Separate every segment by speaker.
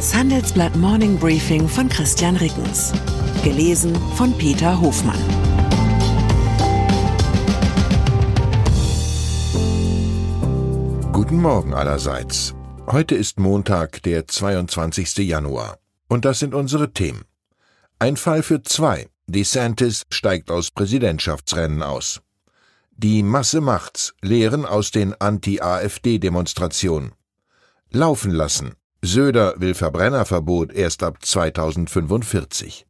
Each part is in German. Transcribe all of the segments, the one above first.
Speaker 1: Das Handelsblatt Morning Briefing von Christian Rickens. Gelesen von Peter Hofmann.
Speaker 2: Guten Morgen allerseits. Heute ist Montag, der 22. Januar. Und das sind unsere Themen. Ein Fall für zwei. DeSantis steigt aus Präsidentschaftsrennen aus. Die Masse macht's. Lehren aus den Anti-AfD-Demonstrationen. Laufen lassen. Söder will Verbrennerverbot erst ab 2045.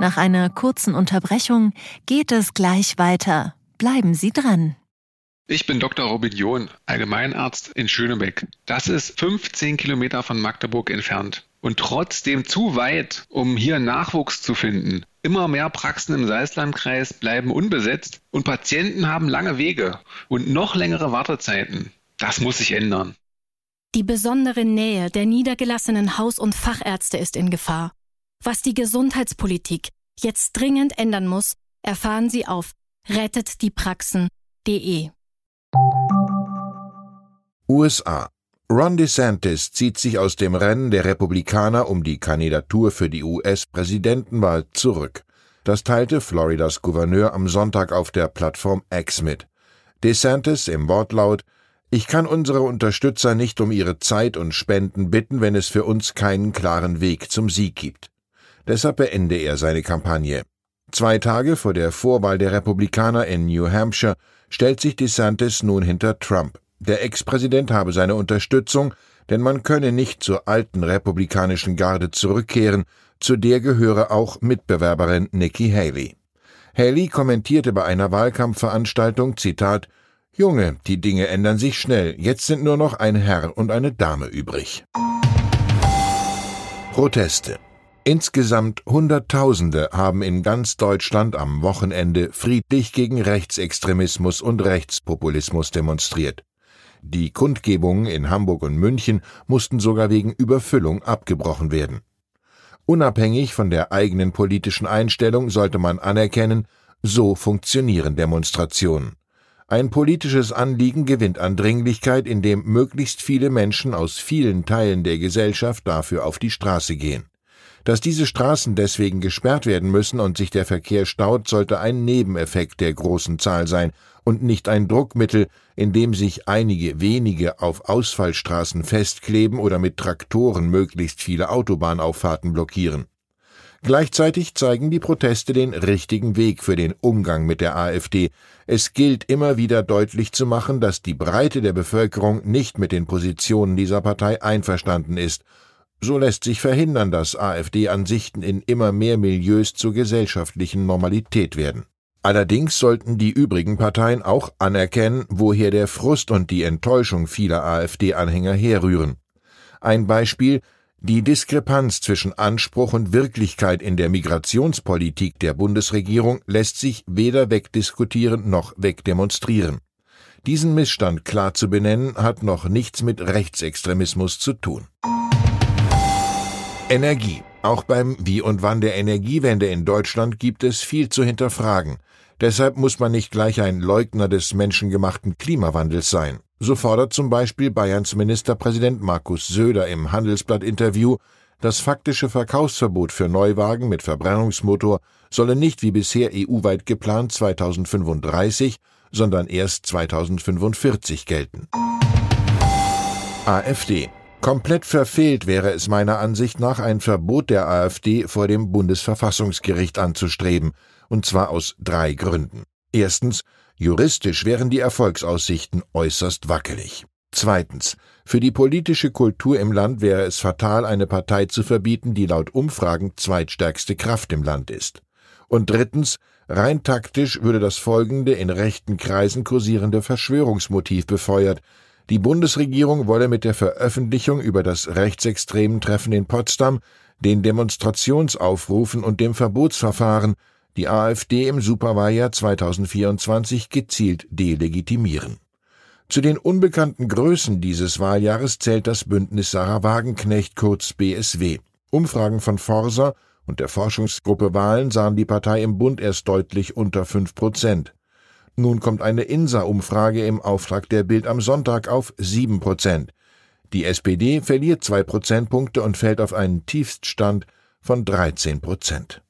Speaker 3: Nach einer kurzen Unterbrechung geht es gleich weiter. Bleiben Sie dran.
Speaker 4: Ich bin Dr. Robin John, Allgemeinarzt in Schönebeck. Das ist 15 Kilometer von Magdeburg entfernt und trotzdem zu weit, um hier Nachwuchs zu finden. Immer mehr Praxen im Salzlandkreis bleiben unbesetzt und Patienten haben lange Wege und noch längere Wartezeiten. Das muss sich ändern.
Speaker 5: Die besondere Nähe der niedergelassenen Haus- und Fachärzte ist in Gefahr. Was die Gesundheitspolitik jetzt dringend ändern muss, erfahren Sie auf rettetdiepraxen.de.
Speaker 2: USA. Ron DeSantis zieht sich aus dem Rennen der Republikaner um die Kandidatur für die US-Präsidentenwahl zurück. Das teilte Floridas Gouverneur am Sonntag auf der Plattform X mit. DeSantis im Wortlaut Ich kann unsere Unterstützer nicht um ihre Zeit und Spenden bitten, wenn es für uns keinen klaren Weg zum Sieg gibt. Deshalb beende er seine Kampagne. Zwei Tage vor der Vorwahl der Republikaner in New Hampshire stellt sich DeSantis nun hinter Trump. Der Ex-Präsident habe seine Unterstützung, denn man könne nicht zur alten republikanischen Garde zurückkehren, zu der gehöre auch Mitbewerberin Nikki Haley. Haley kommentierte bei einer Wahlkampfveranstaltung, Zitat, Junge, die Dinge ändern sich schnell, jetzt sind nur noch ein Herr und eine Dame übrig. Proteste. Insgesamt Hunderttausende haben in ganz Deutschland am Wochenende friedlich gegen Rechtsextremismus und Rechtspopulismus demonstriert. Die Kundgebungen in Hamburg und München mussten sogar wegen Überfüllung abgebrochen werden. Unabhängig von der eigenen politischen Einstellung sollte man anerkennen, so funktionieren Demonstrationen. Ein politisches Anliegen gewinnt an Dringlichkeit, indem möglichst viele Menschen aus vielen Teilen der Gesellschaft dafür auf die Straße gehen. Dass diese Straßen deswegen gesperrt werden müssen und sich der Verkehr staut, sollte ein Nebeneffekt der großen Zahl sein und nicht ein Druckmittel, in dem sich einige wenige auf Ausfallstraßen festkleben oder mit Traktoren möglichst viele Autobahnauffahrten blockieren. Gleichzeitig zeigen die Proteste den richtigen Weg für den Umgang mit der AfD. Es gilt immer wieder deutlich zu machen, dass die Breite der Bevölkerung nicht mit den Positionen dieser Partei einverstanden ist so lässt sich verhindern, dass AfD-Ansichten in immer mehr Milieus zur gesellschaftlichen Normalität werden. Allerdings sollten die übrigen Parteien auch anerkennen, woher der Frust und die Enttäuschung vieler AfD-Anhänger herrühren. Ein Beispiel die Diskrepanz zwischen Anspruch und Wirklichkeit in der Migrationspolitik der Bundesregierung lässt sich weder wegdiskutieren noch wegdemonstrieren. Diesen Missstand klar zu benennen, hat noch nichts mit Rechtsextremismus zu tun. Energie. Auch beim Wie und Wann der Energiewende in Deutschland gibt es viel zu hinterfragen. Deshalb muss man nicht gleich ein Leugner des menschengemachten Klimawandels sein. So fordert zum Beispiel Bayerns Ministerpräsident Markus Söder im Handelsblatt-Interview, das faktische Verkaufsverbot für Neuwagen mit Verbrennungsmotor solle nicht wie bisher EU-weit geplant 2035, sondern erst 2045 gelten. AfD Komplett verfehlt wäre es meiner Ansicht nach, ein Verbot der AfD vor dem Bundesverfassungsgericht anzustreben, und zwar aus drei Gründen. Erstens, juristisch wären die Erfolgsaussichten äußerst wackelig. Zweitens, für die politische Kultur im Land wäre es fatal, eine Partei zu verbieten, die laut Umfragen zweitstärkste Kraft im Land ist. Und drittens, rein taktisch würde das folgende in rechten Kreisen kursierende Verschwörungsmotiv befeuert, die Bundesregierung wolle mit der Veröffentlichung über das rechtsextremen Treffen in Potsdam, den Demonstrationsaufrufen und dem Verbotsverfahren die AfD im Superwahljahr 2024 gezielt delegitimieren. Zu den unbekannten Größen dieses Wahljahres zählt das Bündnis Sarah Wagenknecht kurz BSW. Umfragen von Forsa und der Forschungsgruppe Wahlen sahen die Partei im Bund erst deutlich unter fünf Prozent. Nun kommt eine INSA-Umfrage im Auftrag der Bild am Sonntag auf sieben Prozent. Die SPD verliert zwei Prozentpunkte und fällt auf einen Tiefststand von 13 Prozent.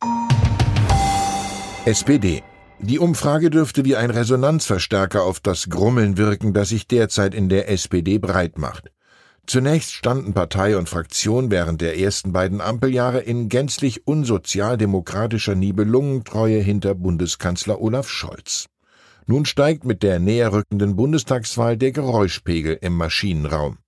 Speaker 2: SPD. Die Umfrage dürfte wie ein Resonanzverstärker auf das Grummeln wirken, das sich derzeit in der SPD breit macht. Zunächst standen Partei und Fraktion während der ersten beiden Ampeljahre in gänzlich unsozialdemokratischer Nibelungentreue hinter Bundeskanzler Olaf Scholz. Nun steigt mit der näher rückenden Bundestagswahl der Geräuschpegel im Maschinenraum.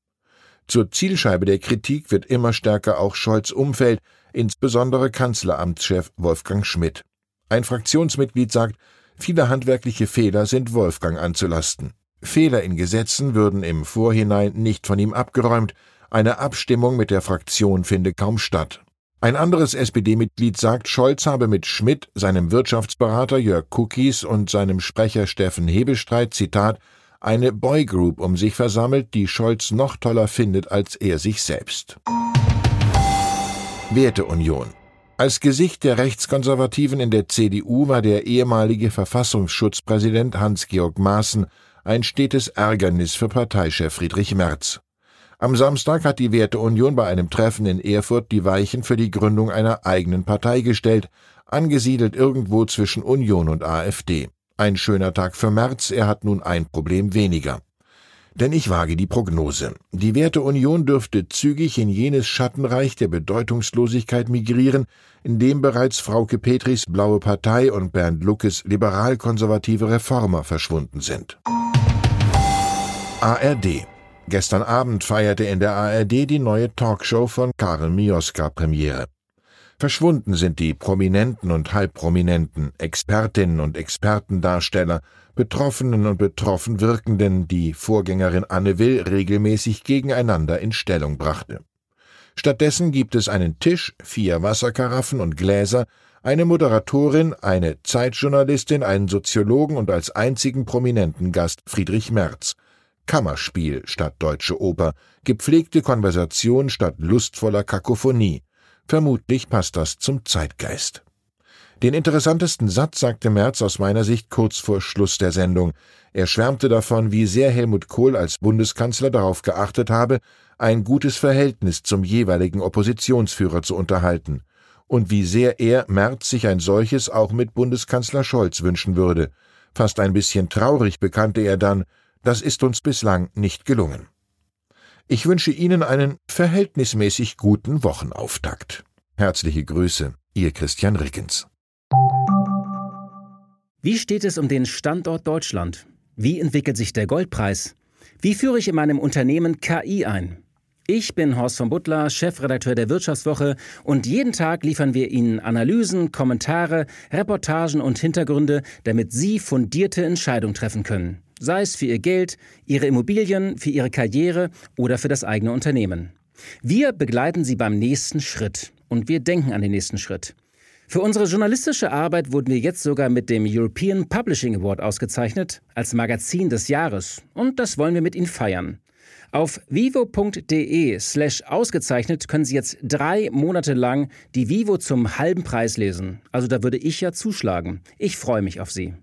Speaker 2: Zur Zielscheibe der Kritik wird immer stärker auch Scholz Umfeld, insbesondere Kanzleramtschef Wolfgang Schmidt. Ein Fraktionsmitglied sagt, viele handwerkliche Fehler sind Wolfgang anzulasten. Fehler in Gesetzen würden im Vorhinein nicht von ihm abgeräumt, eine Abstimmung mit der Fraktion finde kaum statt. Ein anderes SPD-Mitglied sagt, Scholz habe mit Schmidt, seinem Wirtschaftsberater Jörg Cookies und seinem Sprecher Steffen Hebestreit, Zitat, eine Boygroup um sich versammelt, die Scholz noch toller findet als er sich selbst. Werteunion. Als Gesicht der Rechtskonservativen in der CDU war der ehemalige Verfassungsschutzpräsident Hans-Georg Maaßen ein stetes Ärgernis für Parteichef Friedrich Merz. Am Samstag hat die Werteunion bei einem Treffen in Erfurt die Weichen für die Gründung einer eigenen Partei gestellt, angesiedelt irgendwo zwischen Union und AfD. Ein schöner Tag für Merz, er hat nun ein Problem weniger. Denn ich wage die Prognose. Die Werteunion dürfte zügig in jenes Schattenreich der Bedeutungslosigkeit migrieren, in dem bereits Frauke Petris Blaue Partei und Bernd Luckes liberal-konservative Reformer verschwunden sind. ARD Gestern Abend feierte in der ARD die neue Talkshow von Karel Mioska Premiere. Verschwunden sind die Prominenten und Halbprominenten, Expertinnen und Expertendarsteller, Betroffenen und betroffen Wirkenden, die Vorgängerin Anne Will regelmäßig gegeneinander in Stellung brachte. Stattdessen gibt es einen Tisch, vier Wasserkaraffen und Gläser, eine Moderatorin, eine Zeitjournalistin, einen Soziologen und als einzigen prominenten Gast Friedrich Merz – Kammerspiel statt deutsche Oper, gepflegte Konversation statt lustvoller Kakophonie. Vermutlich passt das zum Zeitgeist. Den interessantesten Satz sagte Merz aus meiner Sicht kurz vor Schluss der Sendung. Er schwärmte davon, wie sehr Helmut Kohl als Bundeskanzler darauf geachtet habe, ein gutes Verhältnis zum jeweiligen Oppositionsführer zu unterhalten und wie sehr er Merz sich ein solches auch mit Bundeskanzler Scholz wünschen würde. Fast ein bisschen traurig bekannte er dann, das ist uns bislang nicht gelungen. Ich wünsche Ihnen einen verhältnismäßig guten Wochenauftakt. Herzliche Grüße, Ihr Christian Rickens.
Speaker 6: Wie steht es um den Standort Deutschland? Wie entwickelt sich der Goldpreis? Wie führe ich in meinem Unternehmen KI ein? Ich bin Horst von Butler, Chefredakteur der Wirtschaftswoche und jeden Tag liefern wir Ihnen Analysen, Kommentare, Reportagen und Hintergründe, damit Sie fundierte Entscheidungen treffen können sei es für Ihr Geld, Ihre Immobilien, für Ihre Karriere oder für das eigene Unternehmen. Wir begleiten Sie beim nächsten Schritt und wir denken an den nächsten Schritt. Für unsere journalistische Arbeit wurden wir jetzt sogar mit dem European Publishing Award ausgezeichnet als Magazin des Jahres und das wollen wir mit Ihnen feiern. Auf vivo.de slash ausgezeichnet können Sie jetzt drei Monate lang die Vivo zum halben Preis lesen. Also da würde ich ja zuschlagen. Ich freue mich auf Sie.